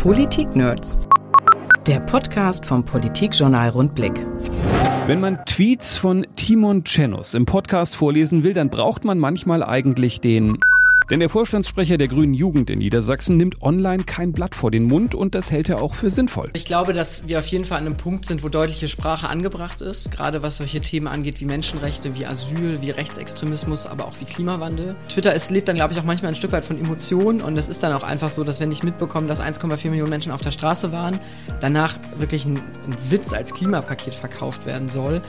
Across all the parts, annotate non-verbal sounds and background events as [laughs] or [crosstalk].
Politik-Nerds. Der Podcast vom Politikjournal Rundblick. Wenn man Tweets von Timon Tschennos im Podcast vorlesen will, dann braucht man manchmal eigentlich den denn der Vorstandssprecher der Grünen Jugend in Niedersachsen nimmt online kein Blatt vor den Mund und das hält er auch für sinnvoll. Ich glaube, dass wir auf jeden Fall an einem Punkt sind, wo deutliche Sprache angebracht ist, gerade was solche Themen angeht wie Menschenrechte, wie Asyl, wie Rechtsextremismus, aber auch wie Klimawandel. Twitter ist, lebt dann, glaube ich, auch manchmal ein Stück weit von Emotionen und es ist dann auch einfach so, dass wenn ich mitbekomme, dass 1,4 Millionen Menschen auf der Straße waren, danach wirklich ein, ein Witz als Klimapaket verkauft werden soll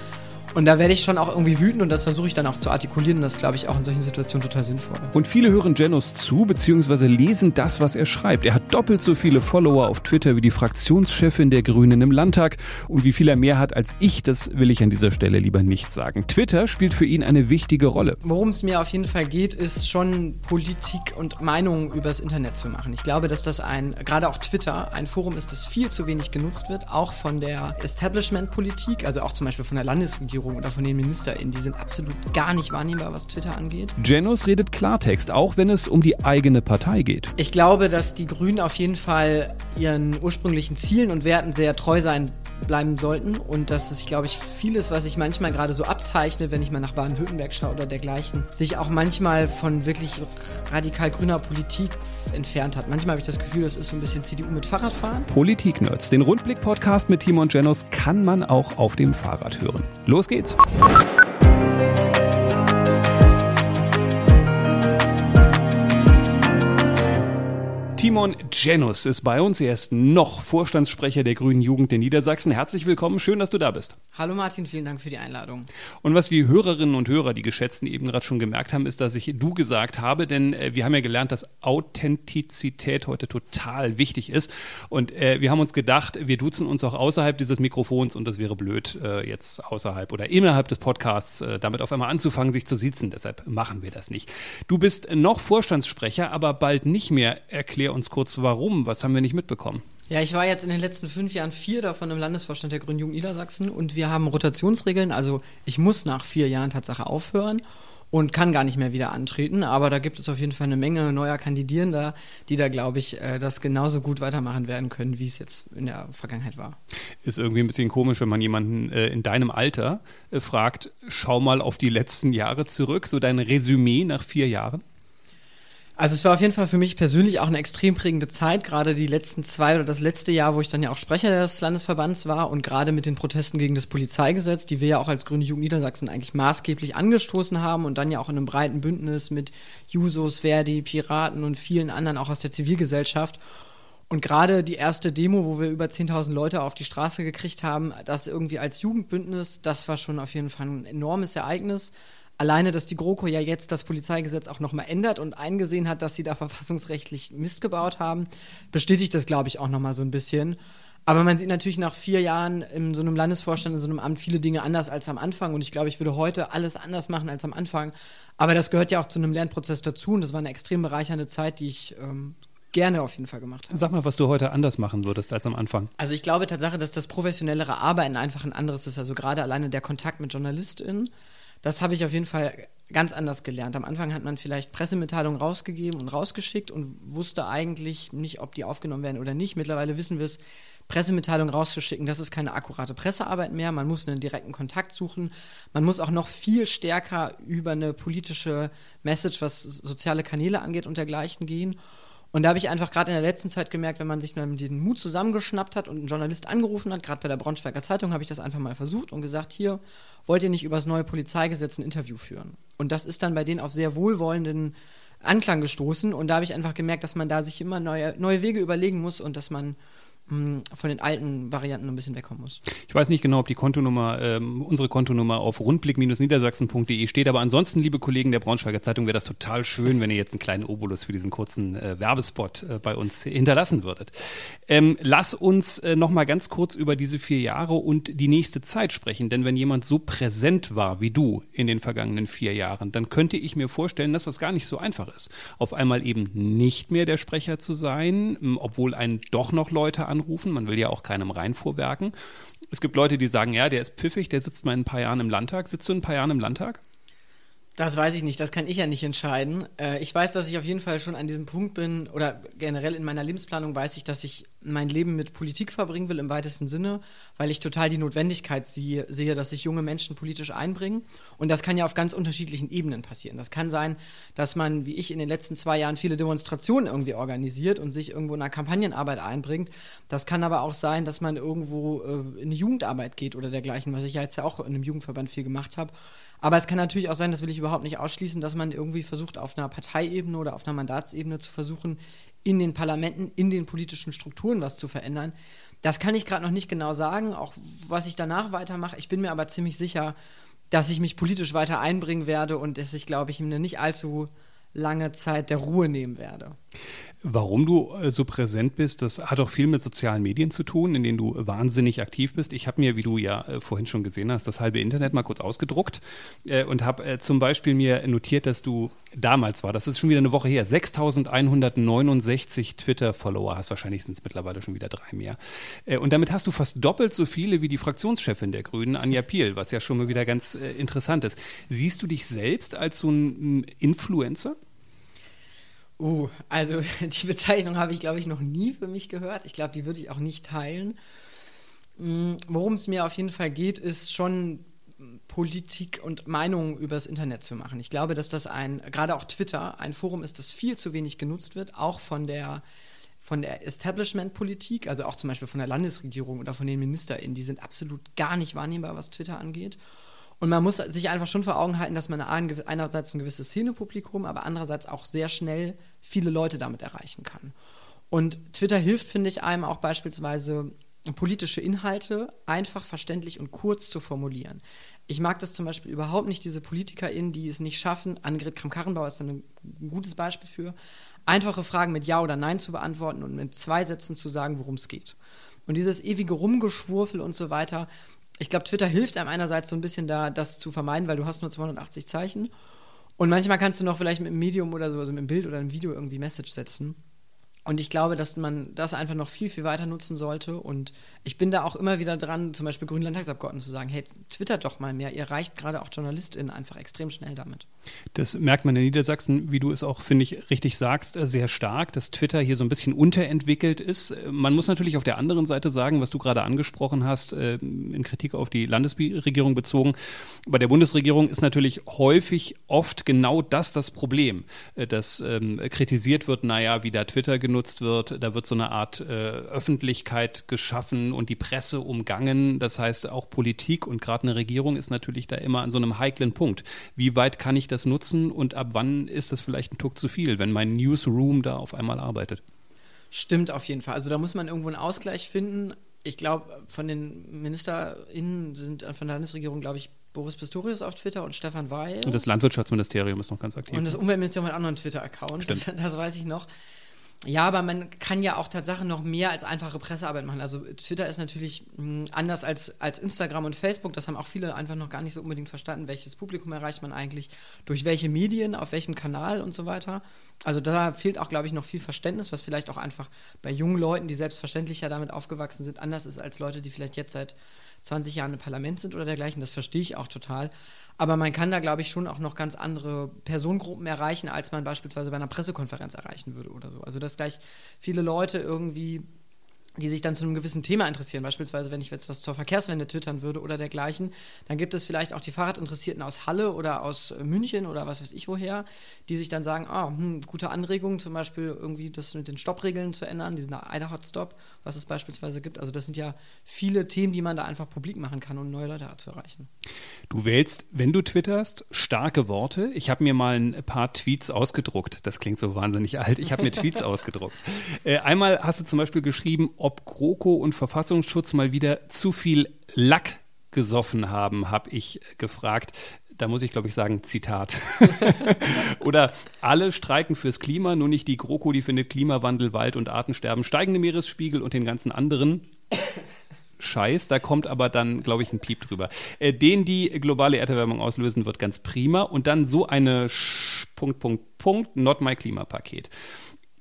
und da werde ich schon auch irgendwie wütend und das versuche ich dann auch zu artikulieren und das glaube ich auch in solchen Situationen total sinnvoll. Und viele hören Janos zu bzw. lesen das, was er schreibt. Er hat doppelt so viele Follower auf Twitter wie die Fraktionschefin der Grünen im Landtag und wie viel er mehr hat als ich, das will ich an dieser Stelle lieber nicht sagen. Twitter spielt für ihn eine wichtige Rolle. Worum es mir auf jeden Fall geht, ist schon Politik und Meinungen übers Internet zu machen. Ich glaube, dass das ein, gerade auch Twitter, ein Forum ist, das viel zu wenig genutzt wird, auch von der Establishment-Politik, also auch zum Beispiel von der Landesregierung Regierung oder von den MinisterInnen. Die sind absolut gar nicht wahrnehmbar, was Twitter angeht. Janos redet Klartext, auch wenn es um die eigene Partei geht. Ich glaube, dass die Grünen auf jeden Fall ihren ursprünglichen Zielen und Werten sehr treu sein bleiben sollten und dass es, glaube ich, vieles, was sich manchmal gerade so abzeichnet, wenn ich mal nach Baden-Württemberg schaue oder dergleichen, sich auch manchmal von wirklich radikal grüner Politik entfernt hat. Manchmal habe ich das Gefühl, das ist so ein bisschen CDU mit Fahrradfahren. Politik-Nerds. Den Rundblick-Podcast mit Timon Janos kann man auch auf dem Fahrrad hören. Los geht's! Timon Genus ist bei uns. Er ist noch Vorstandssprecher der Grünen Jugend in Niedersachsen. Herzlich willkommen. Schön, dass du da bist. Hallo Martin, vielen Dank für die Einladung. Und was die Hörerinnen und Hörer, die Geschätzten eben gerade schon gemerkt haben, ist, dass ich du gesagt habe, denn äh, wir haben ja gelernt, dass Authentizität heute total wichtig ist. Und äh, wir haben uns gedacht, wir duzen uns auch außerhalb dieses Mikrofons und das wäre blöd, äh, jetzt außerhalb oder innerhalb des Podcasts äh, damit auf einmal anzufangen, sich zu siezen. Deshalb machen wir das nicht. Du bist noch Vorstandssprecher, aber bald nicht mehr. Erklär uns kurz warum. Was haben wir nicht mitbekommen? Ja, ich war jetzt in den letzten fünf Jahren vier davon im Landesvorstand der Grünen Jugend Niedersachsen und wir haben Rotationsregeln. Also ich muss nach vier Jahren Tatsache aufhören und kann gar nicht mehr wieder antreten. Aber da gibt es auf jeden Fall eine Menge neuer Kandidierender, die da, glaube ich, äh, das genauso gut weitermachen werden können, wie es jetzt in der Vergangenheit war. Ist irgendwie ein bisschen komisch, wenn man jemanden äh, in deinem Alter äh, fragt, schau mal auf die letzten Jahre zurück, so dein Resümee nach vier Jahren. Also es war auf jeden Fall für mich persönlich auch eine extrem prägende Zeit, gerade die letzten zwei oder das letzte Jahr, wo ich dann ja auch Sprecher des Landesverbands war und gerade mit den Protesten gegen das Polizeigesetz, die wir ja auch als Grüne Jugend Niedersachsen eigentlich maßgeblich angestoßen haben und dann ja auch in einem breiten Bündnis mit Jusos, Verdi, Piraten und vielen anderen auch aus der Zivilgesellschaft. Und gerade die erste Demo, wo wir über 10.000 Leute auf die Straße gekriegt haben, das irgendwie als Jugendbündnis, das war schon auf jeden Fall ein enormes Ereignis alleine, dass die GroKo ja jetzt das Polizeigesetz auch nochmal ändert und eingesehen hat, dass sie da verfassungsrechtlich Mist gebaut haben, bestätigt das, glaube ich, auch nochmal so ein bisschen. Aber man sieht natürlich nach vier Jahren in so einem Landesvorstand, in so einem Amt viele Dinge anders als am Anfang. Und ich glaube, ich würde heute alles anders machen als am Anfang. Aber das gehört ja auch zu einem Lernprozess dazu. Und das war eine extrem bereichernde Zeit, die ich ähm, gerne auf jeden Fall gemacht habe. Sag mal, was du heute anders machen würdest als am Anfang. Also ich glaube tatsächlich, dass das professionellere Arbeiten einfach ein anderes ist. Also gerade alleine der Kontakt mit JournalistInnen das habe ich auf jeden Fall ganz anders gelernt. Am Anfang hat man vielleicht Pressemitteilungen rausgegeben und rausgeschickt und wusste eigentlich nicht, ob die aufgenommen werden oder nicht. Mittlerweile wissen wir es, Pressemitteilungen rauszuschicken, das ist keine akkurate Pressearbeit mehr. Man muss einen direkten Kontakt suchen. Man muss auch noch viel stärker über eine politische Message, was soziale Kanäle angeht und dergleichen gehen. Und da habe ich einfach gerade in der letzten Zeit gemerkt, wenn man sich mal den Mut zusammengeschnappt hat und einen Journalist angerufen hat, gerade bei der Braunschweiger Zeitung habe ich das einfach mal versucht und gesagt, hier, wollt ihr nicht über das neue Polizeigesetz ein Interview führen? Und das ist dann bei denen auf sehr wohlwollenden Anklang gestoßen und da habe ich einfach gemerkt, dass man da sich immer neue, neue Wege überlegen muss und dass man von den alten Varianten ein bisschen wegkommen muss. Ich weiß nicht genau, ob die Kontonummer, ähm, unsere Kontonummer auf rundblick-niedersachsen.de steht, aber ansonsten, liebe Kollegen der Braunschweiger Zeitung, wäre das total schön, wenn ihr jetzt einen kleinen Obolus für diesen kurzen äh, Werbespot äh, bei uns hinterlassen würdet. Ähm, lass uns äh, noch mal ganz kurz über diese vier Jahre und die nächste Zeit sprechen, denn wenn jemand so präsent war wie du in den vergangenen vier Jahren, dann könnte ich mir vorstellen, dass das gar nicht so einfach ist, auf einmal eben nicht mehr der Sprecher zu sein, obwohl einen doch noch Leute an anrufen. Man will ja auch keinem rein vorwerken. Es gibt Leute, die sagen, ja, der ist pfiffig, der sitzt mal in ein paar Jahren im Landtag. Sitzt du in ein paar Jahren im Landtag? Das weiß ich nicht, das kann ich ja nicht entscheiden. Äh, ich weiß, dass ich auf jeden Fall schon an diesem Punkt bin, oder generell in meiner Lebensplanung weiß ich, dass ich mein Leben mit Politik verbringen will im weitesten Sinne, weil ich total die Notwendigkeit sehe, dass sich junge Menschen politisch einbringen. Und das kann ja auf ganz unterschiedlichen Ebenen passieren. Das kann sein, dass man, wie ich in den letzten zwei Jahren, viele Demonstrationen irgendwie organisiert und sich irgendwo in einer Kampagnenarbeit einbringt. Das kann aber auch sein, dass man irgendwo äh, in eine Jugendarbeit geht oder dergleichen, was ich ja jetzt ja auch in einem Jugendverband viel gemacht habe aber es kann natürlich auch sein, das will ich überhaupt nicht ausschließen, dass man irgendwie versucht, auf einer Parteiebene oder auf einer Mandatsebene zu versuchen, in den Parlamenten, in den politischen Strukturen was zu verändern. Das kann ich gerade noch nicht genau sagen, auch was ich danach weitermache. Ich bin mir aber ziemlich sicher, dass ich mich politisch weiter einbringen werde und dass ich, glaube ich, eine nicht allzu lange Zeit der Ruhe nehmen werde. Warum du äh, so präsent bist, das hat auch viel mit sozialen Medien zu tun, in denen du wahnsinnig aktiv bist. Ich habe mir, wie du ja äh, vorhin schon gesehen hast, das halbe Internet mal kurz ausgedruckt äh, und habe zum Beispiel mir notiert, dass du damals war, das ist schon wieder eine Woche her, 6169 Twitter-Follower hast. Wahrscheinlich sind es mittlerweile schon wieder drei mehr. Und damit hast du fast doppelt so viele wie die Fraktionschefin der Grünen, Anja Piel, was ja schon mal wieder ganz interessant ist. Siehst du dich selbst als so ein Influencer? Uh, also [laughs] die Bezeichnung habe ich, glaube ich, noch nie für mich gehört. Ich glaube, die würde ich auch nicht teilen. Mm, worum es mir auf jeden Fall geht, ist schon Politik und Meinungen übers Internet zu machen. Ich glaube, dass das ein, gerade auch Twitter, ein Forum ist, das viel zu wenig genutzt wird, auch von der von der Establishment-Politik, also auch zum Beispiel von der Landesregierung oder von den MinisterInnen, die sind absolut gar nicht wahrnehmbar, was Twitter angeht. Und man muss sich einfach schon vor Augen halten, dass man einerseits ein gewisses Szenepublikum, aber andererseits auch sehr schnell viele Leute damit erreichen kann. Und Twitter hilft, finde ich, einem auch beispielsweise politische Inhalte einfach verständlich und kurz zu formulieren. Ich mag das zum Beispiel überhaupt nicht, diese PolitikerInnen, die es nicht schaffen, Annegret Kramp-Karrenbauer ist ein gutes Beispiel für, einfache Fragen mit Ja oder Nein zu beantworten und mit zwei Sätzen zu sagen, worum es geht. Und dieses ewige Rumgeschwurfel und so weiter, ich glaube, Twitter hilft einem einerseits so ein bisschen da, das zu vermeiden, weil du hast nur 280 Zeichen. Und manchmal kannst du noch vielleicht mit einem Medium oder so, also mit einem Bild oder einem Video irgendwie Message setzen. Und ich glaube, dass man das einfach noch viel, viel weiter nutzen sollte. Und ich bin da auch immer wieder dran, zum Beispiel grünen Landtagsabgeordneten zu sagen, hey, twittert doch mal mehr. Ihr reicht gerade auch JournalistInnen einfach extrem schnell damit. Das merkt man in Niedersachsen, wie du es auch, finde ich, richtig sagst, äh, sehr stark, dass Twitter hier so ein bisschen unterentwickelt ist. Man muss natürlich auf der anderen Seite sagen, was du gerade angesprochen hast, äh, in Kritik auf die Landesregierung bezogen. Bei der Bundesregierung ist natürlich häufig oft genau das das Problem, äh, dass ähm, kritisiert wird, naja, wie da Twitter genutzt genutzt wird. Da wird so eine Art äh, Öffentlichkeit geschaffen und die Presse umgangen. Das heißt, auch Politik und gerade eine Regierung ist natürlich da immer an so einem heiklen Punkt. Wie weit kann ich das nutzen und ab wann ist das vielleicht ein Tuck zu viel, wenn mein Newsroom da auf einmal arbeitet? Stimmt auf jeden Fall. Also da muss man irgendwo einen Ausgleich finden. Ich glaube, von den MinisterInnen sind von der Landesregierung, glaube ich, Boris Pistorius auf Twitter und Stefan Weil. Und das Landwirtschaftsministerium ist noch ganz aktiv. Und das Umweltministerium hat einen Twitter-Account. Das, [laughs] das, weiß ich noch. Ja, aber man kann ja auch tatsächlich noch mehr als einfache Pressearbeit machen. Also Twitter ist natürlich hm, anders als, als Instagram und Facebook. Das haben auch viele einfach noch gar nicht so unbedingt verstanden, welches Publikum erreicht man eigentlich, durch welche Medien, auf welchem Kanal und so weiter. Also da fehlt auch, glaube ich, noch viel Verständnis, was vielleicht auch einfach bei jungen Leuten, die selbstverständlich ja damit aufgewachsen sind, anders ist als Leute, die vielleicht jetzt seit 20 Jahren im Parlament sind oder dergleichen. Das verstehe ich auch total. Aber man kann da, glaube ich, schon auch noch ganz andere Personengruppen erreichen, als man beispielsweise bei einer Pressekonferenz erreichen würde oder so. Also, dass gleich viele Leute irgendwie die sich dann zu einem gewissen Thema interessieren. Beispielsweise, wenn ich jetzt was zur Verkehrswende twittern würde oder dergleichen, dann gibt es vielleicht auch die Fahrradinteressierten aus Halle oder aus äh, München oder was weiß ich woher, die sich dann sagen, ah, hm, gute Anregung, zum Beispiel irgendwie das mit den Stoppregeln zu ändern, diesen Eiderhot-Stop, was es beispielsweise gibt. Also das sind ja viele Themen, die man da einfach publik machen kann, um neue Leute zu erreichen. Du wählst, wenn du twitterst, starke Worte. Ich habe mir mal ein paar Tweets ausgedruckt. Das klingt so wahnsinnig alt. Ich habe mir Tweets [laughs] ausgedruckt. Äh, einmal hast du zum Beispiel geschrieben, ob GroKo und Verfassungsschutz mal wieder zu viel Lack gesoffen haben, habe ich gefragt. Da muss ich, glaube ich, sagen, Zitat. [laughs] Oder alle streiken fürs Klima, nur nicht die GroKo, die findet Klimawandel, Wald- und Artensterben, steigende Meeresspiegel und den ganzen anderen. [coughs] Scheiß, da kommt aber dann, glaube ich, ein Piep drüber. Äh, den die globale Erderwärmung auslösen, wird ganz prima. Und dann so eine Sch Punkt, Punkt, Punkt, not my Klimapaket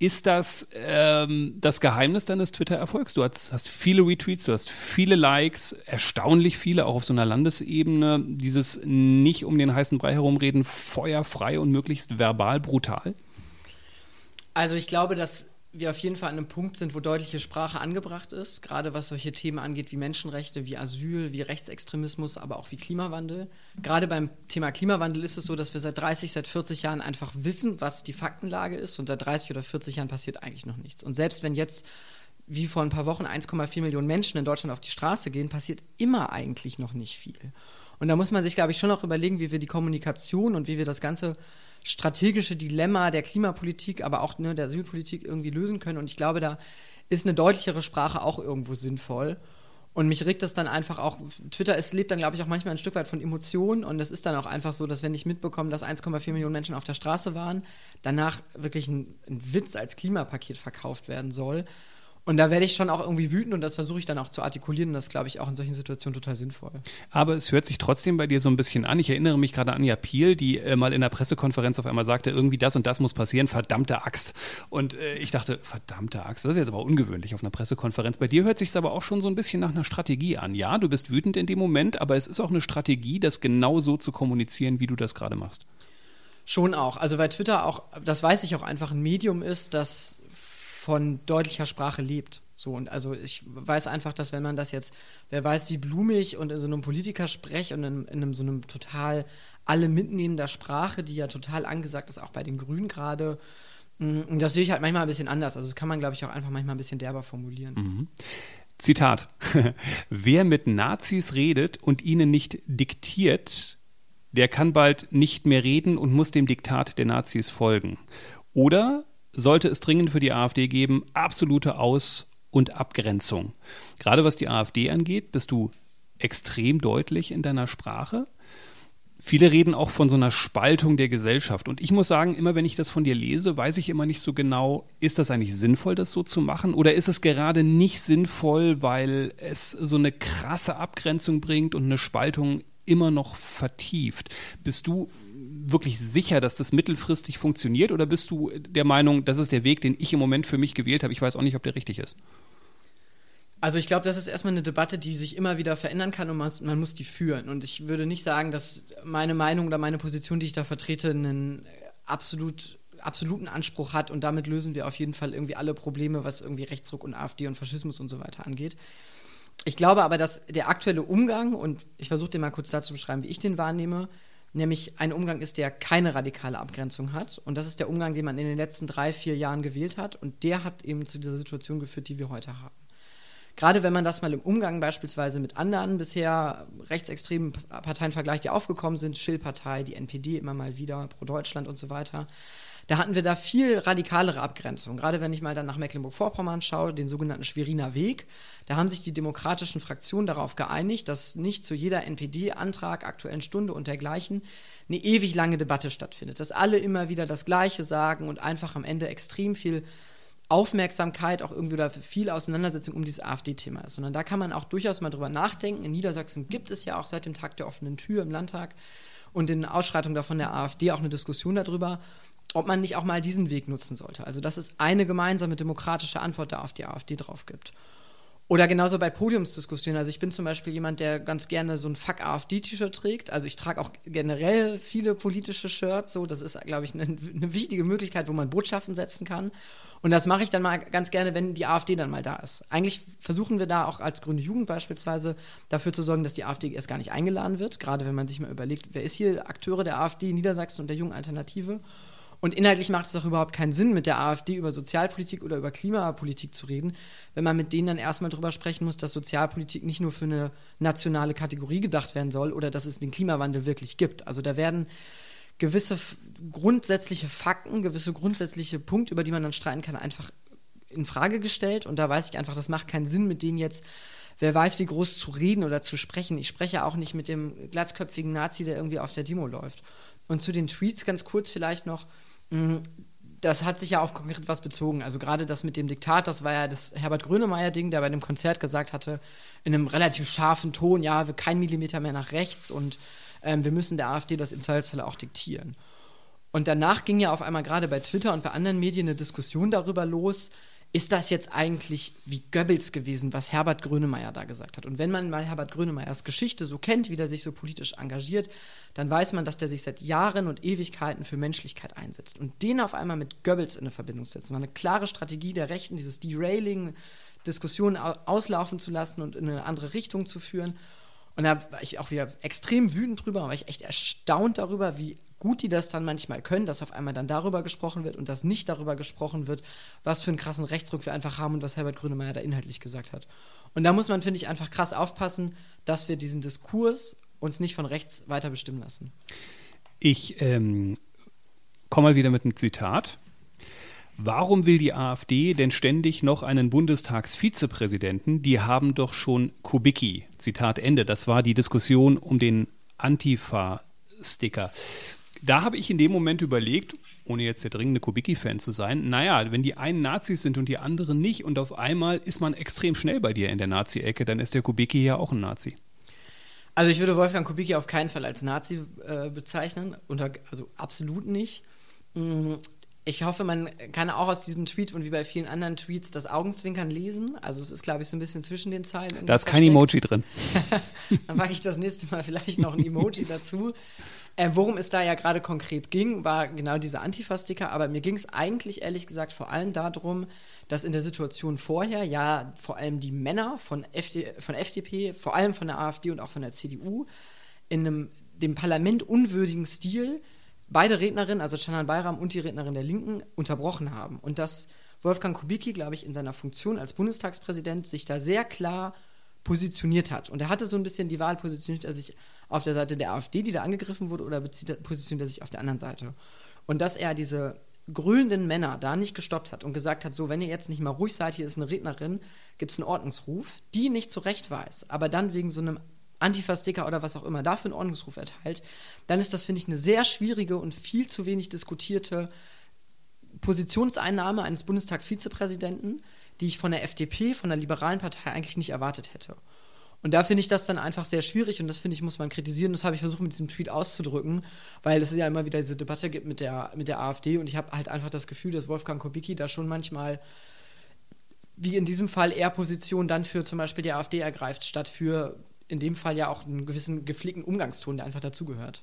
Ist das ähm, das Geheimnis deines Twitter-Erfolgs? Du hast, hast, viele Retweets, du hast viele Likes, erstaunlich viele, auch auf so einer Landesebene. Dieses nicht um den heißen Brei herumreden, feuerfrei und möglichst verbal brutal? Also ich glaube, dass wir auf jeden Fall an einem Punkt sind, wo deutliche Sprache angebracht ist, gerade was solche Themen angeht wie Menschenrechte, wie Asyl, wie Rechtsextremismus, aber auch wie Klimawandel. Gerade beim Thema Klimawandel ist es so, dass wir seit 30, seit 40 Jahren einfach wissen, was die Faktenlage ist und seit 30 oder 40 Jahren passiert eigentlich noch nichts. Und selbst wenn jetzt wie vor ein paar Wochen 1,4 Millionen Menschen in Deutschland auf die Straße gehen, passiert immer eigentlich noch nicht viel. Und da muss man sich, glaube ich, schon auch überlegen, wie wir die Kommunikation und wie wir das Ganze strategische Dilemma der Klimapolitik, aber auch ne, der Asylpolitik irgendwie lösen können. Und ich glaube, da ist eine deutlichere Sprache auch irgendwo sinnvoll. Und mich regt das dann einfach auch, Twitter ist, lebt dann, glaube ich, auch manchmal ein Stück weit von Emotionen. Und es ist dann auch einfach so, dass wenn ich mitbekomme, dass 1,4 Millionen Menschen auf der Straße waren, danach wirklich ein, ein Witz als Klimapaket verkauft werden soll. Und da werde ich schon auch irgendwie wütend und das versuche ich dann auch zu artikulieren. Und das glaube ich auch in solchen Situationen total sinnvoll. Aber es hört sich trotzdem bei dir so ein bisschen an. Ich erinnere mich gerade an Anja Piel, die äh, mal in der Pressekonferenz auf einmal sagte, irgendwie das und das muss passieren, verdammte Axt. Und äh, ich dachte, verdammte Axt, das ist jetzt aber ungewöhnlich auf einer Pressekonferenz. Bei dir hört sich es aber auch schon so ein bisschen nach einer Strategie an. Ja, du bist wütend in dem Moment, aber es ist auch eine Strategie, das genau so zu kommunizieren, wie du das gerade machst. Schon auch. Also weil Twitter auch, das weiß ich auch einfach ein Medium ist, das von deutlicher Sprache lebt. So, und also ich weiß einfach, dass wenn man das jetzt, wer weiß, wie blumig und in so einem Politikersprech und in, in einem, so einem total alle mitnehmender Sprache, die ja total angesagt ist, auch bei den Grünen gerade, mm, das sehe ich halt manchmal ein bisschen anders. Also das kann man, glaube ich, auch einfach manchmal ein bisschen derber formulieren. Mhm. Zitat. [laughs] Wer mit Nazis redet und ihnen nicht diktiert, der kann bald nicht mehr reden und muss dem Diktat der Nazis folgen. Oder sollte es dringend für die AfD geben, absolute Aus- und Abgrenzung. Gerade was die AfD angeht, bist du extrem deutlich in deiner Sprache. Viele reden auch von so einer Spaltung der Gesellschaft. Und ich muss sagen, immer wenn ich das von dir lese, weiß ich immer nicht so genau, ist das eigentlich sinnvoll, das so zu machen? Oder ist es gerade nicht sinnvoll, weil es so eine krasse Abgrenzung bringt und eine Spaltung immer noch vertieft? Bist du wirklich sicher, dass das mittelfristig funktioniert oder bist du der Meinung, das ist der Weg, den ich im Moment für mich gewählt habe? Ich weiß auch nicht, ob der richtig ist. Also ich glaube, das ist erstmal eine Debatte, die sich immer wieder verändern kann und man, man, muss die führen. Und ich würde nicht sagen, dass meine Meinung oder meine Position, die ich da vertrete, einen absolut, absoluten Anspruch hat und damit lösen wir auf jeden Fall irgendwie alle Probleme, was irgendwie Rechtsruck und AfD und Faschismus und so weiter angeht. Ich glaube aber, dass der aktuelle Umgang, und ich versuche dir mal kurz dazu zu beschreiben, wie ich den wahrnehme, nämlich ein Umgang ist, der keine radikale Abgrenzung hat. Und das ist der Umgang, den man in den letzten drei, vier Jahren gewählt hat. Und der hat eben zu dieser Situation geführt, die wir heute haben. Gerade wenn man das mal im Umgang beispielsweise mit anderen bisher rechtsextremen Parteien vergleicht, die aufgekommen sind, Schill-Partei, die NPD immer mal wieder, Pro Deutschland und so weiter, da hatten wir da viel radikalere Abgrenzung. Gerade wenn ich mal dann nach Mecklenburg-Vorpommern schaue, den sogenannten Schweriner Weg, da haben sich die demokratischen Fraktionen darauf geeinigt, dass nicht zu jeder NPD-Antrag, aktuellen Stunde und dergleichen eine ewig lange Debatte stattfindet. Dass alle immer wieder das Gleiche sagen und einfach am Ende extrem viel Aufmerksamkeit auch irgendwie oder viel Auseinandersetzung um dieses AfD-Thema ist. Sondern da kann man auch durchaus mal drüber nachdenken. In Niedersachsen gibt es ja auch seit dem Tag der offenen Tür im Landtag und in Ausschreitungen davon der AfD auch eine Diskussion darüber, ob man nicht auch mal diesen Weg nutzen sollte. Also dass es eine gemeinsame demokratische Antwort da auf die AfD drauf gibt. Oder genauso bei Podiumsdiskussionen. Also ich bin zum Beispiel jemand, der ganz gerne so ein Fuck AfD-T-Shirt trägt. Also ich trage auch generell viele politische Shirts. So, das ist, glaube ich, eine, eine, wichtige Möglichkeit, wo man Botschaften setzen kann. Und das mache ich dann mal ganz gerne, wenn die AfD dann mal da ist. Eigentlich versuchen wir da auch als Grüne Jugend beispielsweise dafür zu sorgen, dass die AfD erst gar nicht eingeladen wird. Gerade wenn man sich mal überlegt, wer ist hier Akteure der AfD Niedersachsen und der jungen Alternative. Und inhaltlich macht es auch überhaupt keinen Sinn, mit der AfD über Sozialpolitik oder über Klimapolitik zu reden, wenn man mit denen dann erstmal darüber sprechen muss, dass Sozialpolitik nicht nur für eine nationale Kategorie gedacht werden soll oder dass es den Klimawandel wirklich gibt. Also da werden gewisse grundsätzliche Fakten, gewisse grundsätzliche Punkte, über die man dann streiten kann, einfach in Frage gestellt. Und da weiß ich einfach, das macht keinen Sinn, mit denen jetzt wer weiß, wie groß zu reden oder zu sprechen. Ich spreche auch nicht mit dem glatzköpfigen Nazi, der irgendwie auf der Demo läuft. Und zu den Tweets ganz kurz vielleicht noch. Mhm. Das hat sich ja auf konkret was bezogen. Also gerade das mit dem Diktat, das war ja das Herbert Grönemeyer-Ding, der bei einem Konzert gesagt hatte, in einem relativ scharfen Ton, ja, wir kein Millimeter mehr nach rechts und ähm, wir müssen der AfD das im Zweifelsfall auch diktieren. Und danach ging ja auf einmal gerade bei Twitter und bei anderen Medien eine Diskussion darüber los, ist das jetzt eigentlich wie Goebbels gewesen, was Herbert Grönemeyer da gesagt hat? Und wenn man mal Herbert Grönemeyers Geschichte so kennt, wie der sich so politisch engagiert, dann weiß man, dass der sich seit Jahren und Ewigkeiten für Menschlichkeit einsetzt. Und den auf einmal mit Goebbels in eine Verbindung setzen, war eine klare Strategie der Rechten, dieses Derailing, Diskussionen auslaufen zu lassen und in eine andere Richtung zu führen. Und da war ich auch wieder extrem wütend drüber, war ich echt erstaunt darüber, wie gut die das dann manchmal können, dass auf einmal dann darüber gesprochen wird und dass nicht darüber gesprochen wird, was für einen krassen Rechtsruck wir einfach haben und was Herbert Grönemeyer da inhaltlich gesagt hat. Und da muss man, finde ich, einfach krass aufpassen, dass wir diesen Diskurs uns nicht von rechts weiter bestimmen lassen. Ich ähm, komme mal wieder mit einem Zitat. Warum will die AfD denn ständig noch einen Bundestagsvizepräsidenten? Die haben doch schon Kubicki. Zitat Ende. Das war die Diskussion um den Antifa-Sticker da habe ich in dem Moment überlegt, ohne jetzt der dringende Kubicki-Fan zu sein, naja, wenn die einen Nazis sind und die anderen nicht und auf einmal ist man extrem schnell bei dir in der Nazi-Ecke, dann ist der Kubicki ja auch ein Nazi. Also ich würde Wolfgang Kubicki auf keinen Fall als Nazi äh, bezeichnen, unter, also absolut nicht. Mm, ich hoffe, man kann auch aus diesem Tweet und wie bei vielen anderen Tweets das Augenzwinkern lesen. Also es ist, glaube ich, so ein bisschen zwischen den Zeilen. Da ist kein Emoji drin. [laughs] Dann mache ich das nächste Mal vielleicht noch ein Emoji [laughs] dazu. Äh, worum es da ja gerade konkret ging, war genau diese Antifa-Sticker, aber mir ging es eigentlich ehrlich gesagt vor allem darum, dass in der Situation vorher ja vor allem die Männer von, FD, von FDP, vor allem von der AfD und auch von der CDU, in einem dem Parlament unwürdigen Stil beide Rednerinnen, also Canan Bayram und die Rednerin der Linken, unterbrochen haben. Und dass Wolfgang Kubicki, glaube ich, in seiner Funktion als Bundestagspräsident sich da sehr klar positioniert hat. Und er hatte so ein bisschen die Wahl, positioniert er sich auf der Seite der AfD, die da angegriffen wurde, oder positioniert er sich auf der anderen Seite? Und dass er diese grülenden Männer da nicht gestoppt hat und gesagt hat, so, wenn ihr jetzt nicht mal ruhig seid, hier ist eine Rednerin, gibt es einen Ordnungsruf, die nicht zurecht weiß, aber dann wegen so einem Antifa-Sticker oder was auch immer dafür einen Ordnungsruf erteilt, dann ist das, finde ich, eine sehr schwierige und viel zu wenig diskutierte Positionseinnahme eines Bundestagsvizepräsidenten, die ich von der FDP, von der liberalen Partei eigentlich nicht erwartet hätte. Und da finde ich das dann einfach sehr schwierig und das finde ich, muss man kritisieren. Das habe ich versucht mit diesem Tweet auszudrücken, weil es ja immer wieder diese Debatte gibt mit der, mit der AfD und ich habe halt einfach das Gefühl, dass Wolfgang Kubicki da schon manchmal, wie in diesem Fall, eher Position dann für zum Beispiel die AfD ergreift, statt für in dem Fall ja auch einen gewissen gepflegten Umgangston, der einfach dazugehört.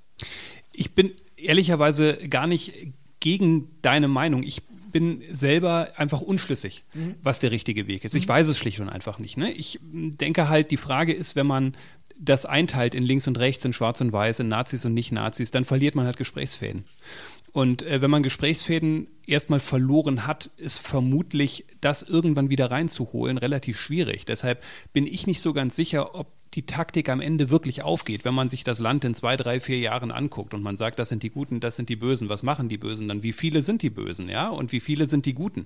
Ich bin ehrlicherweise gar nicht gegen deine Meinung. Ich bin selber einfach unschlüssig, mhm. was der richtige Weg ist. Ich mhm. weiß es schlicht und einfach nicht. Ne? Ich denke halt, die Frage ist, wenn man das einteilt in links und rechts, in schwarz und weiß, in Nazis und Nicht-Nazis, dann verliert man halt Gesprächsfäden. Und äh, wenn man Gesprächsfäden erstmal verloren hat, ist vermutlich das irgendwann wieder reinzuholen relativ schwierig. Deshalb bin ich nicht so ganz sicher, ob die Taktik am Ende wirklich aufgeht, wenn man sich das Land in zwei, drei, vier Jahren anguckt und man sagt, das sind die Guten, das sind die Bösen, was machen die Bösen dann? Wie viele sind die Bösen, ja? Und wie viele sind die Guten?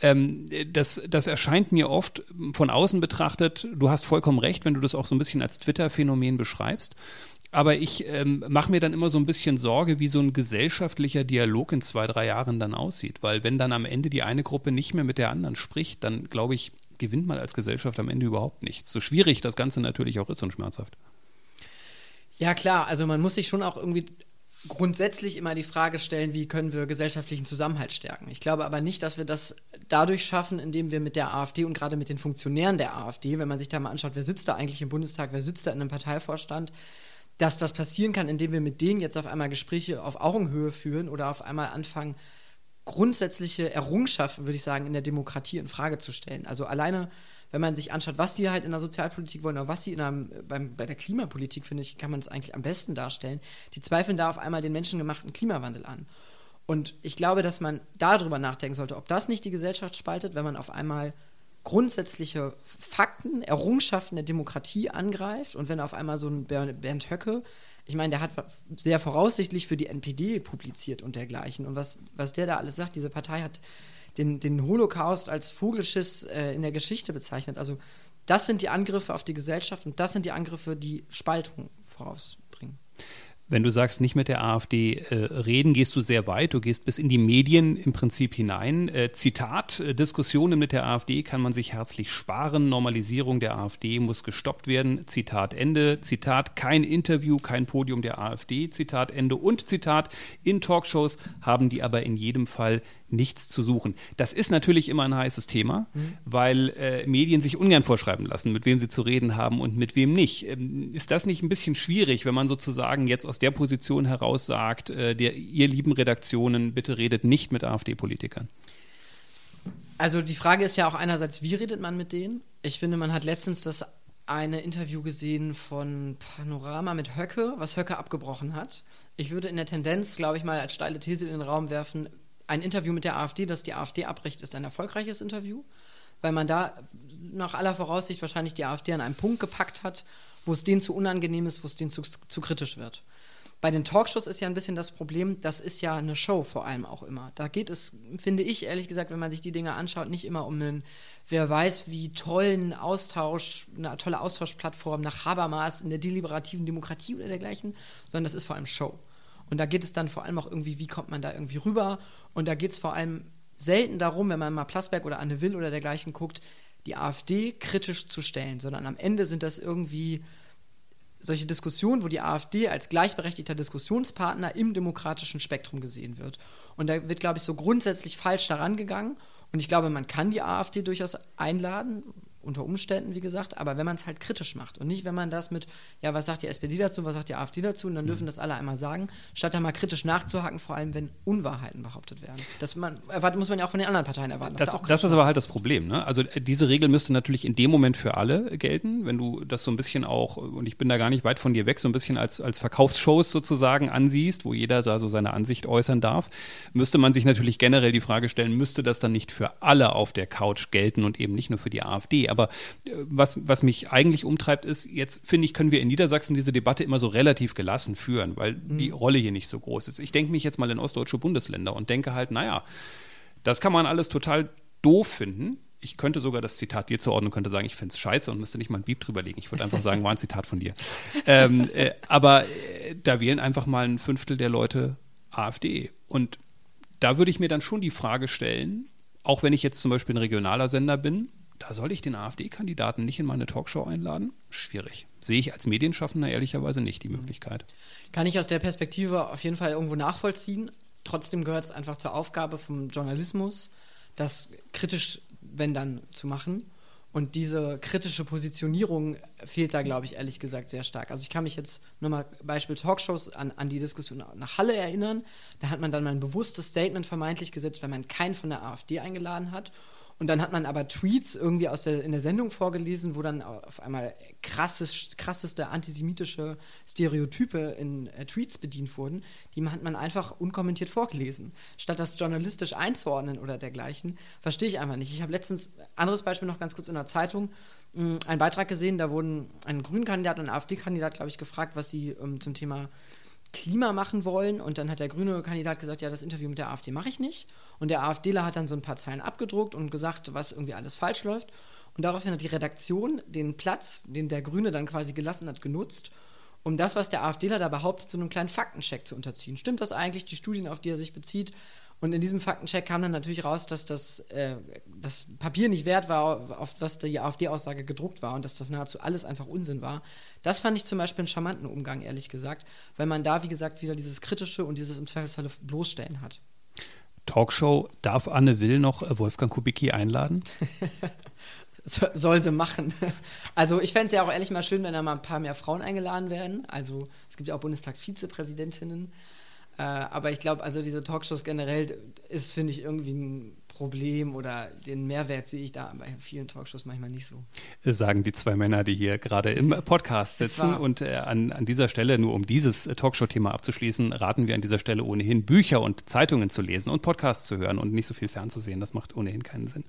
Ähm, das, das erscheint mir oft von außen betrachtet, du hast vollkommen recht, wenn du das auch so ein bisschen als Twitter-Phänomen beschreibst. Aber ich ähm, mache mir dann immer so ein bisschen Sorge, wie so ein gesellschaftlicher Dialog in zwei, drei Jahren dann aussieht. Weil wenn dann am Ende die eine Gruppe nicht mehr mit der anderen spricht, dann glaube ich, gewinnt man als Gesellschaft am Ende überhaupt nichts. So schwierig das Ganze natürlich auch ist und schmerzhaft. Ja, klar, also man muss sich schon auch irgendwie grundsätzlich immer die Frage stellen, wie können wir gesellschaftlichen Zusammenhalt stärken. Ich glaube aber nicht, dass wir das dadurch schaffen, indem wir mit der AfD und gerade mit den Funktionären der AfD, wenn man sich da mal anschaut, wer sitzt da eigentlich im Bundestag, wer sitzt da in einem Parteivorstand, dass das passieren kann, indem wir mit denen jetzt auf einmal Gespräche auf Augenhöhe führen oder auf einmal anfangen, grundsätzliche Errungenschaften, würde ich sagen, in der Demokratie in Frage zu stellen. Also alleine, wenn man sich anschaut, was sie halt in der Sozialpolitik wollen oder was sie in einem, beim, bei der Klimapolitik, finde ich, kann man es eigentlich am besten darstellen. Die zweifeln da auf einmal den menschengemachten Klimawandel an. Und ich glaube, dass man darüber nachdenken sollte, ob das nicht die Gesellschaft spaltet, wenn man auf einmal grundsätzliche Fakten, Errungenschaften der Demokratie angreift und wenn auf einmal so ein Bernd Höcke ich meine, der hat sehr voraussichtlich für die NPD publiziert und dergleichen. Und was, was der da alles sagt, diese Partei hat den, den Holocaust als Vogelschiss äh, in der Geschichte bezeichnet. Also das sind die Angriffe auf die Gesellschaft und das sind die Angriffe, die Spaltung vorausbringen. Wenn du sagst, nicht mit der AfD äh, reden, gehst du sehr weit. Du gehst bis in die Medien im Prinzip hinein. Äh, Zitat, äh, Diskussionen mit der AfD kann man sich herzlich sparen. Normalisierung der AfD muss gestoppt werden. Zitat Ende. Zitat, kein Interview, kein Podium der AfD. Zitat Ende. Und Zitat, in Talkshows haben die aber in jedem Fall nichts zu suchen. Das ist natürlich immer ein heißes Thema, mhm. weil äh, Medien sich ungern vorschreiben lassen, mit wem sie zu reden haben und mit wem nicht. Ähm, ist das nicht ein bisschen schwierig, wenn man sozusagen jetzt aus der Position heraus sagt, äh, der, ihr lieben Redaktionen, bitte redet nicht mit AfD-Politikern? Also die Frage ist ja auch einerseits, wie redet man mit denen? Ich finde, man hat letztens das eine Interview gesehen von Panorama mit Höcke, was Höcke abgebrochen hat. Ich würde in der Tendenz, glaube ich mal, als steile These in den Raum werfen, ein Interview mit der AfD, das die AfD abbricht, ist ein erfolgreiches Interview, weil man da nach aller Voraussicht wahrscheinlich die AfD an einem Punkt gepackt hat, wo es denen zu unangenehm ist, wo es denen zu, zu kritisch wird. Bei den Talkshows ist ja ein bisschen das Problem, das ist ja eine Show vor allem auch immer. Da geht es, finde ich ehrlich gesagt, wenn man sich die Dinge anschaut, nicht immer um einen, wer weiß, wie tollen Austausch, eine tolle Austauschplattform nach Habermas in der deliberativen Demokratie oder dergleichen, sondern das ist vor allem Show. Und da geht es dann vor allem auch irgendwie, wie kommt man da irgendwie rüber. Und da geht es vor allem selten darum, wenn man mal Plasberg oder Anne Will oder dergleichen guckt, die AfD kritisch zu stellen, sondern am Ende sind das irgendwie solche Diskussionen, wo die AfD als gleichberechtigter Diskussionspartner im demokratischen Spektrum gesehen wird. Und da wird, glaube ich, so grundsätzlich falsch daran gegangen. Und ich glaube, man kann die AfD durchaus einladen, unter Umständen, wie gesagt, aber wenn man es halt kritisch macht und nicht, wenn man das mit, ja, was sagt die SPD dazu, was sagt die AfD dazu, und dann dürfen mhm. das alle einmal sagen, statt da mal kritisch nachzuhaken, vor allem wenn Unwahrheiten behauptet werden. Das man, erwartet, muss man ja auch von den anderen Parteien erwarten. Das, da das ist aber halt das Problem. Ne? Also diese Regel müsste natürlich in dem Moment für alle gelten, wenn du das so ein bisschen auch, und ich bin da gar nicht weit von dir weg, so ein bisschen als, als Verkaufsshows sozusagen ansiehst, wo jeder da so seine Ansicht äußern darf, müsste man sich natürlich generell die Frage stellen, müsste das dann nicht für alle auf der Couch gelten und eben nicht nur für die AfD. Aber äh, was, was mich eigentlich umtreibt, ist, jetzt finde ich, können wir in Niedersachsen diese Debatte immer so relativ gelassen führen, weil mhm. die Rolle hier nicht so groß ist. Ich denke mich jetzt mal in ostdeutsche Bundesländer und denke halt, naja, das kann man alles total doof finden. Ich könnte sogar das Zitat dir zuordnen, könnte sagen, ich finde es scheiße und müsste nicht mal ein Beep drüber legen. Ich würde einfach sagen, war ein Zitat von dir. [laughs] Ähm, äh, aber äh, da wählen einfach mal ein Fünftel der Leute AfD. Und da würde ich mir dann schon die Frage stellen, auch wenn ich jetzt zum Beispiel ein regionaler Sender bin da soll ich den AfD-Kandidaten nicht in meine Talkshow einladen? Schwierig. Sehe ich als Medienschaffender ehrlicherweise nicht die Möglichkeit. Kann ich aus der Perspektive auf jeden Fall irgendwo nachvollziehen. Trotzdem gehört es einfach zur Aufgabe vom Journalismus, das kritisch, wenn dann, zu machen. Und diese kritische Positionierung fehlt da, glaube ich, ehrlich gesagt sehr stark. Also ich kann mich jetzt nur mal Beispiel Talkshows an, an die Diskussion nach Halle erinnern. Da hat man dann mal ein bewusstes Statement vermeintlich gesetzt, wenn man keinen von der AfD eingeladen hat. Und dann hat man aber Tweets irgendwie aus der, in der Sendung vorgelesen, wo dann auf einmal krasses, krasseste antisemitische Stereotype in äh, Tweets bedient wurden. Die hat man einfach unkommentiert vorgelesen. Statt das journalistisch einzuordnen oder dergleichen, verstehe ich einfach nicht. Ich habe letztens, anderes Beispiel noch ganz kurz in der Zeitung, mh, mm, einen Beitrag gesehen, da wurden ein Grünkandidat und ein AfD-Kandidat, glaube ich, gefragt, was sie ähm, zum Thema Klima machen wollen. Und dann hat der grüne Kandidat gesagt, ja, das Interview mit der AfD mache ich nicht. Und der AfDler hat dann so ein paar Zeilen abgedruckt und gesagt, was irgendwie alles falsch läuft. Und daraufhin hat die Redaktion den Platz, den der Grüne dann quasi gelassen hat, genutzt, um das, was der AfDler da behauptet, zu einem kleinen Faktencheck zu unterziehen. Stimmt das eigentlich, die Studien, auf die er sich bezieht? Und in diesem Faktencheck kam dann natürlich raus, dass das, äh, das Papier nicht wert war, auf was die AfD-Aussage gedruckt war und dass das nahezu alles einfach Unsinn war. Das fand ich zum Beispiel einen charmanten Umgang, ehrlich gesagt, weil man da, wie gesagt, wieder dieses Kritische und dieses im Zweifelsfalle bloßstellen hat. Talkshow, darf Anne Will noch äh, Wolfgang Kubicki einladen? [laughs] soll sie machen. Also ich fände es ja auch ehrlich mal schön, wenn da mal ein paar mehr Frauen eingeladen werden. Also es gibt ja auch Bundestagsvizepräsidentinnen. Äh, aber ich glaube, also diese Talkshows generell ist, finde ich, irgendwie ein Problem oder den Mehrwert sehe ich da bei vielen Talkshows manchmal nicht so. Sagen die zwei Männer, die hier gerade im Podcast sitzen. Und äh, an, an dieser Stelle, nur um dieses äh, Talkshow-Thema abzuschließen, raten wir an dieser Stelle ohnehin, Bücher und Zeitungen zu lesen und Podcasts zu hören und nicht so viel fernzusehen. Das macht ohnehin keinen Sinn.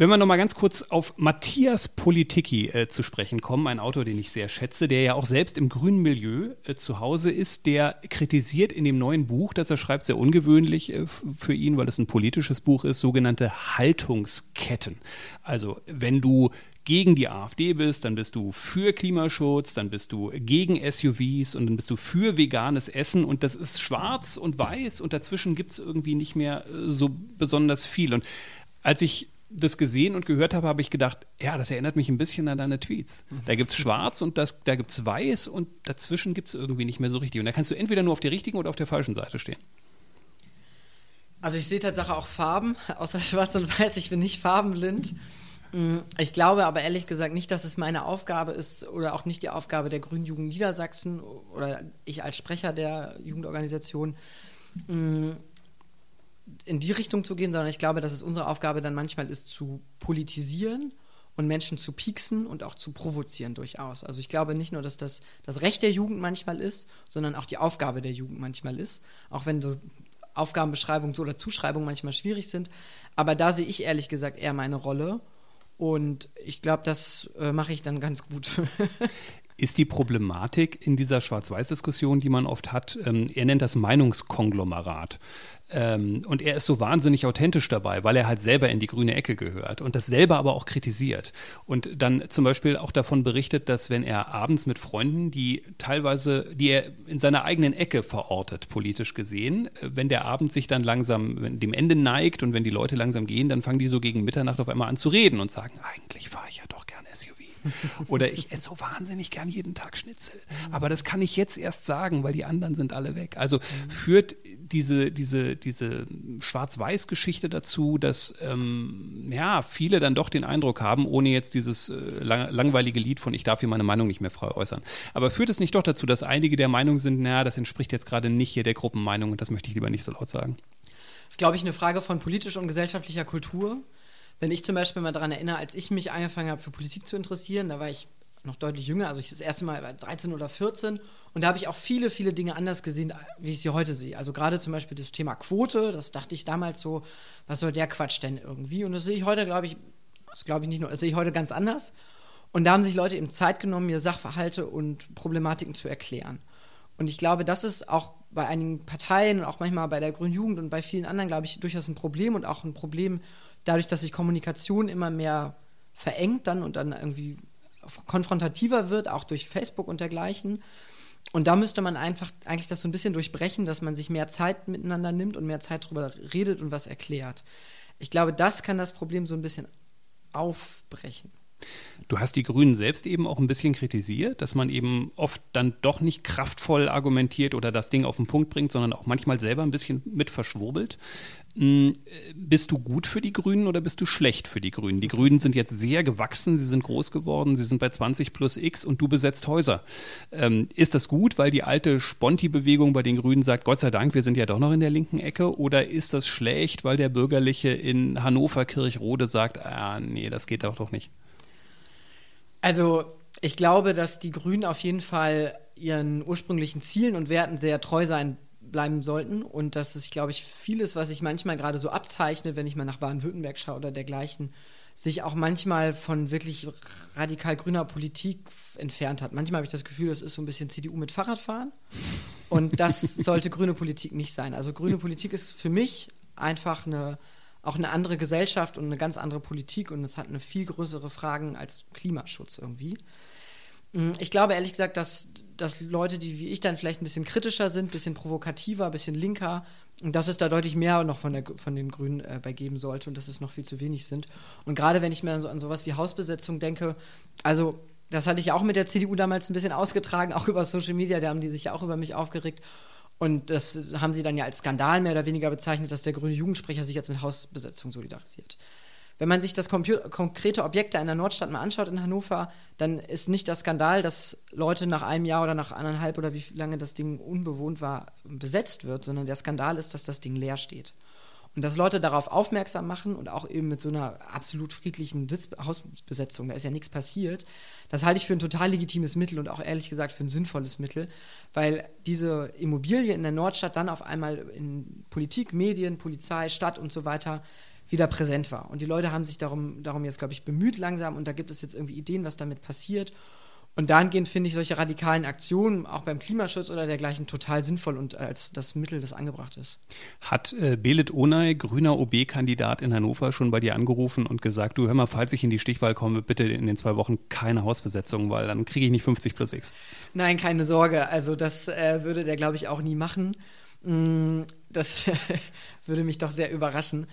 Wenn wir noch mal ganz kurz auf Matthias Politiki äh, zu sprechen kommen, ein Autor, den ich sehr schätze, der ja auch selbst im grünen Milieu äh, zu Hause ist, der kritisiert in dem neuen Buch, das er schreibt, sehr ungewöhnlich äh, für ihn, weil es ein politisches Buch ist, sogenannte Haltungsketten. Also wenn du gegen die AfD bist, dann bist du für Klimaschutz, dann bist du gegen SUVs und dann bist du für veganes Essen und das ist schwarz und weiß und dazwischen gibt es irgendwie nicht mehr äh, so besonders viel. Und als ich das gesehen und gehört habe, habe ich gedacht, ja, das erinnert mich ein bisschen an deine Tweets. Da gibt es schwarz und das, da gibt es weiß und dazwischen gibt es irgendwie nicht mehr so richtig. Und da kannst du entweder nur auf der richtigen oder auf der falschen Seite stehen. Also ich sehe tatsächlich auch Farben, [laughs] außer schwarz und weiß. Ich bin nicht farbenblind. Mm, ich glaube aber ehrlich gesagt nicht, dass es meine Aufgabe ist oder auch nicht die Aufgabe der Grünen Jugend Niedersachsen oder ich als Sprecher der Jugendorganisation, mm, in die Richtung zu gehen, sondern ich glaube, dass es unsere Aufgabe dann manchmal ist, zu politisieren und Menschen zu pieksen und auch zu provozieren durchaus. Also ich glaube nicht nur, dass das das Recht der Jugend manchmal ist, sondern auch die Aufgabe der Jugend manchmal ist, auch wenn so Aufgabenbeschreibungen oder Zuschreibungen manchmal schwierig sind. Aber da sehe ich ehrlich gesagt eher meine Rolle. Und ich glaube, das äh, mache ich dann ganz gut. [laughs] ist die Problematik in dieser Schwarz-Weiß-Diskussion, die man oft hat, ähm, er nennt das Meinungskonglomerat. Ähm, und er ist so wahnsinnig authentisch dabei, weil er halt selber in die grüne Ecke gehört und das selber aber auch kritisiert. Und dann zum Beispiel auch davon berichtet, dass wenn er abends mit Freunden, die teilweise, die er in seiner eigenen Ecke verortet, politisch gesehen, äh, wenn der Abend sich dann langsam dem Ende neigt und wenn die Leute langsam gehen, dann fangen die so gegen Mitternacht auf einmal an zu reden und sagen, eigentlich fahre ich ja doch gerne SUV. [laughs] Oder ich esse so wahnsinnig gern jeden Tag Schnitzel. Aber das kann ich jetzt erst sagen, weil die anderen sind alle weg. Also führt diese, diese, diese Schwarz-Weiß-Geschichte dazu, dass ähm, ja, viele dann doch den Eindruck haben, ohne jetzt dieses äh, lang langweilige Lied von Ich darf hier meine Meinung nicht mehr frei äußern. Aber führt es nicht doch dazu, dass einige der Meinung sind, naja, das entspricht jetzt gerade nicht hier der Gruppenmeinung und das möchte ich lieber nicht so laut sagen? Das ist, glaube ich, eine Frage von politischer und gesellschaftlicher Kultur. Wenn ich zum Beispiel mal daran erinnere, als ich mich angefangen habe, für Politik zu interessieren, da war ich noch deutlich jünger, also ich das erste Mal war 13 oder 14 und da habe ich auch viele, viele Dinge anders gesehen, wie ich sie heute sehe. Also gerade zum Beispiel das Thema Quote, das dachte ich damals so, was soll der Quatsch denn irgendwie? Und das sehe ich heute, glaube ich, das glaube ich nicht nur, das sehe ich heute ganz anders. Und da haben sich Leute eben Zeit genommen, mir Sachverhalte und Problematiken zu erklären. Und ich glaube, das ist auch bei einigen Parteien und auch manchmal bei der Grünen Jugend und bei vielen anderen, glaube ich, durchaus ein Problem und auch ein Problem, dadurch, dass sich Kommunikation immer mehr verengt dann und dann irgendwie konfrontativer wird, auch durch Facebook und dergleichen. Und da müsste man einfach eigentlich das so ein bisschen durchbrechen, dass man sich mehr Zeit miteinander nimmt und mehr Zeit darüber redet und was erklärt. Ich glaube, das kann das Problem so ein bisschen aufbrechen. Du hast die Grünen selbst eben auch ein bisschen kritisiert, dass man eben oft dann doch nicht kraftvoll argumentiert oder das Ding auf den Punkt bringt, sondern auch manchmal selber ein bisschen mit verschwurbelt. Hm, bist du gut für die Grünen oder bist du schlecht für die Grünen? Die Grünen sind jetzt sehr gewachsen, sie sind groß geworden, sie sind bei 20 plus X und du besetzt Häuser. Ähm, ist das gut, weil die alte Sponti-Bewegung bei den Grünen sagt, Gott sei Dank, wir sind ja doch noch in der linken Ecke? Oder ist das schlecht, weil der Bürgerliche in Hannover Kirchrode sagt, ah, nee, das geht doch doch nicht? Also ich glaube, dass die Grünen auf jeden Fall ihren ursprünglichen Zielen und Werten sehr treu sein bleiben sollten und dass es, glaube ich, vieles, was sich manchmal gerade so abzeichnet, wenn ich mal nach Baden-Württemberg schaue oder dergleichen, sich auch manchmal von wirklich radikal grüner Politik entfernt hat. Manchmal habe ich das Gefühl, das ist so ein bisschen CDU mit Fahrradfahren und das [laughs] sollte grüne Politik nicht sein. Also grüne Politik ist für mich einfach eine auch eine andere Gesellschaft und eine ganz andere Politik und es hat eine viel größere Fragen als Klimaschutz irgendwie. Mm, ich glaube ehrlich gesagt, dass, dass Leute, die wie ich dann vielleicht ein bisschen kritischer sind, ein bisschen provokativer, ein bisschen linker, dass es da deutlich mehr noch von, der, von den Grünen äh, bei geben sollte und dass es noch viel zu wenig sind. Und gerade wenn ich mir so an sowas wie Hausbesetzung denke, also das hatte ich ja auch mit der CDU damals ein bisschen ausgetragen, [laughs] auch über Social Media, da haben die sich ja auch über mich aufgeregt. Und das haben sie dann ja als Skandal mehr oder weniger bezeichnet, dass der grüne Jugendsprecher sich jetzt mit Hausbesetzung solidarisiert. Wenn man sich das konkrete Objekt da in der Nordstadt mal anschaut in Hannover, dann ist nicht das Skandal, dass Leute nach einem Jahr oder nach anderthalb oder wie lange das Ding unbewohnt war, besetzt wird, sondern der Skandal ist, dass das Ding leer steht. Und dass Leute darauf aufmerksam machen und auch eben mit so einer absolut friedlichen Sitz Hausbesetzung, da ist ja nichts passiert, das halte ich für ein total legitimes Mittel und auch ehrlich gesagt für ein sinnvolles Mittel, weil diese Immobilie in der Nordstadt dann auf einmal in Politik, Medien, Polizei, Stadt und so weiter wieder präsent war. Und die Leute haben sich darum, darum jetzt, glaube ich, bemüht langsam und da gibt es jetzt irgendwie Ideen, was damit passiert. Und dahingehend finde ich solche radikalen Aktionen, auch beim Klimaschutz oder dergleichen, total sinnvoll und als das Mittel, das angebracht ist. Hat äh, Belit Onay, grüner OB-Kandidat in Hannover, schon bei dir angerufen und gesagt, du hör mal, falls ich in die Stichwahl komme, bitte in den zwei Wochen keine Hausbesetzung, weil dann kriege ich nicht 50 plus X. Nein, keine Sorge. Also das äh, würde der, glaube ich, auch nie machen. Mm, das [laughs] würde mich doch sehr überraschen.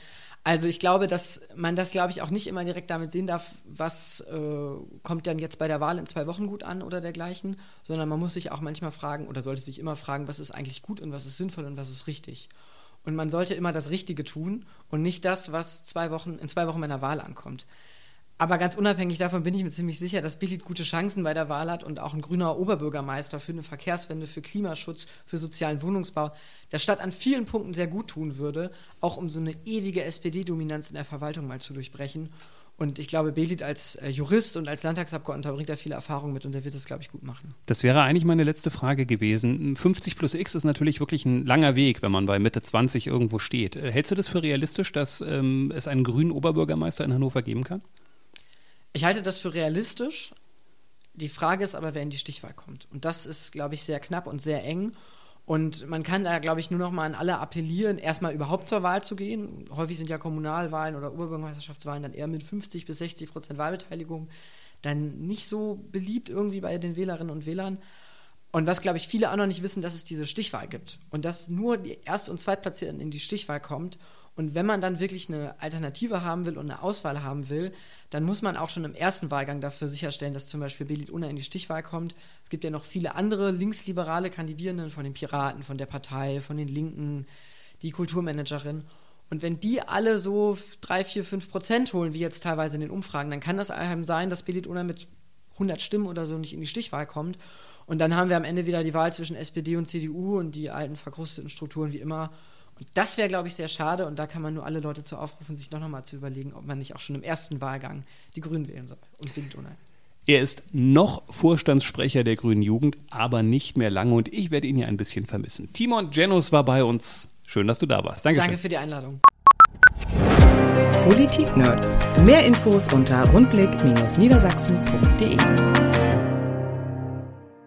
Also ich glaube, dass man das, glaube ich, auch nicht immer direkt damit sehen darf, was äh, kommt dann jetzt bei der Wahl in zwei Wochen gut an oder dergleichen, sondern man muss sich auch manchmal fragen oder sollte sich immer fragen, was ist eigentlich gut und was ist sinnvoll und was ist richtig. Und man sollte immer das Richtige tun und nicht das, was zwei Wochen, in zwei Wochen bei einer Wahl ankommt. Aber ganz unabhängig davon bin ich mir ziemlich sicher, dass Billit gute Chancen bei der Wahl hat und auch ein grüner Oberbürgermeister für eine Verkehrswende, für Klimaschutz, für sozialen Wohnungsbau der Stadt an vielen Punkten sehr gut tun würde, auch um so eine ewige SPD-Dominanz in der Verwaltung mal zu durchbrechen. Und ich glaube, Belit als äh, Jurist und als Landtagsabgeordneter bringt da viele Erfahrungen mit und der wird das, glaube ich, gut machen. Das wäre eigentlich meine letzte Frage gewesen. 50 plus X ist natürlich wirklich ein langer Weg, wenn man bei Mitte 20 irgendwo steht. Äh, hältst du das für realistisch, dass ähm, es einen grünen Oberbürgermeister in Hannover geben kann? Ich halte das für realistisch. Die Frage ist aber, wer in die Stichwahl kommt. Und das ist, glaube ich, sehr knapp und sehr eng. Und man kann da, glaube ich, nur noch mal an alle appellieren, erstmal überhaupt zur Wahl zu gehen. Häufig sind ja Kommunalwahlen oder Oberbürgermeisterschaftswahlen dann eher mit 50 bis 60 Prozent Wahlbeteiligung dann nicht so beliebt irgendwie bei den Wählerinnen und Wählern. Und was, glaube ich, viele auch noch nicht wissen, dass es diese Stichwahl gibt. Und dass nur die Erst- und Zweitplatzierten in die Stichwahl kommt und wenn man dann wirklich eine Alternative haben will und eine Auswahl haben will, dann muss man auch schon im ersten Wahlgang dafür sicherstellen, dass zum Beispiel Belit Unna in die Stichwahl kommt. Es gibt ja noch viele andere linksliberale Kandidierenden von den Piraten, von der Partei, von den Linken, die Kulturmanagerin. Und wenn die alle so drei, vier, fünf Prozent holen, wie jetzt teilweise in den Umfragen, dann kann das einem sein, dass Belit Unna mit 100 Stimmen oder so nicht in die Stichwahl kommt. Und dann haben wir am Ende wieder die Wahl zwischen SPD und CDU und die alten verkrusteten Strukturen wie immer. Und das wäre, glaube ich, sehr schade. Und da kann man nur alle Leute zu aufrufen, sich doch nochmal zu überlegen, ob man nicht auch schon im ersten Wahlgang die Grünen wählen soll und Bild ohne. Er ist noch Vorstandssprecher der Grünen Jugend, aber nicht mehr lange und ich werde ihn hier ein bisschen vermissen. Timon Genus war bei uns. Schön, dass du da warst. Dankeschön. Danke für die Einladung. Politik Nerds. Mehr Infos unter rundblick-niedersachsen.de.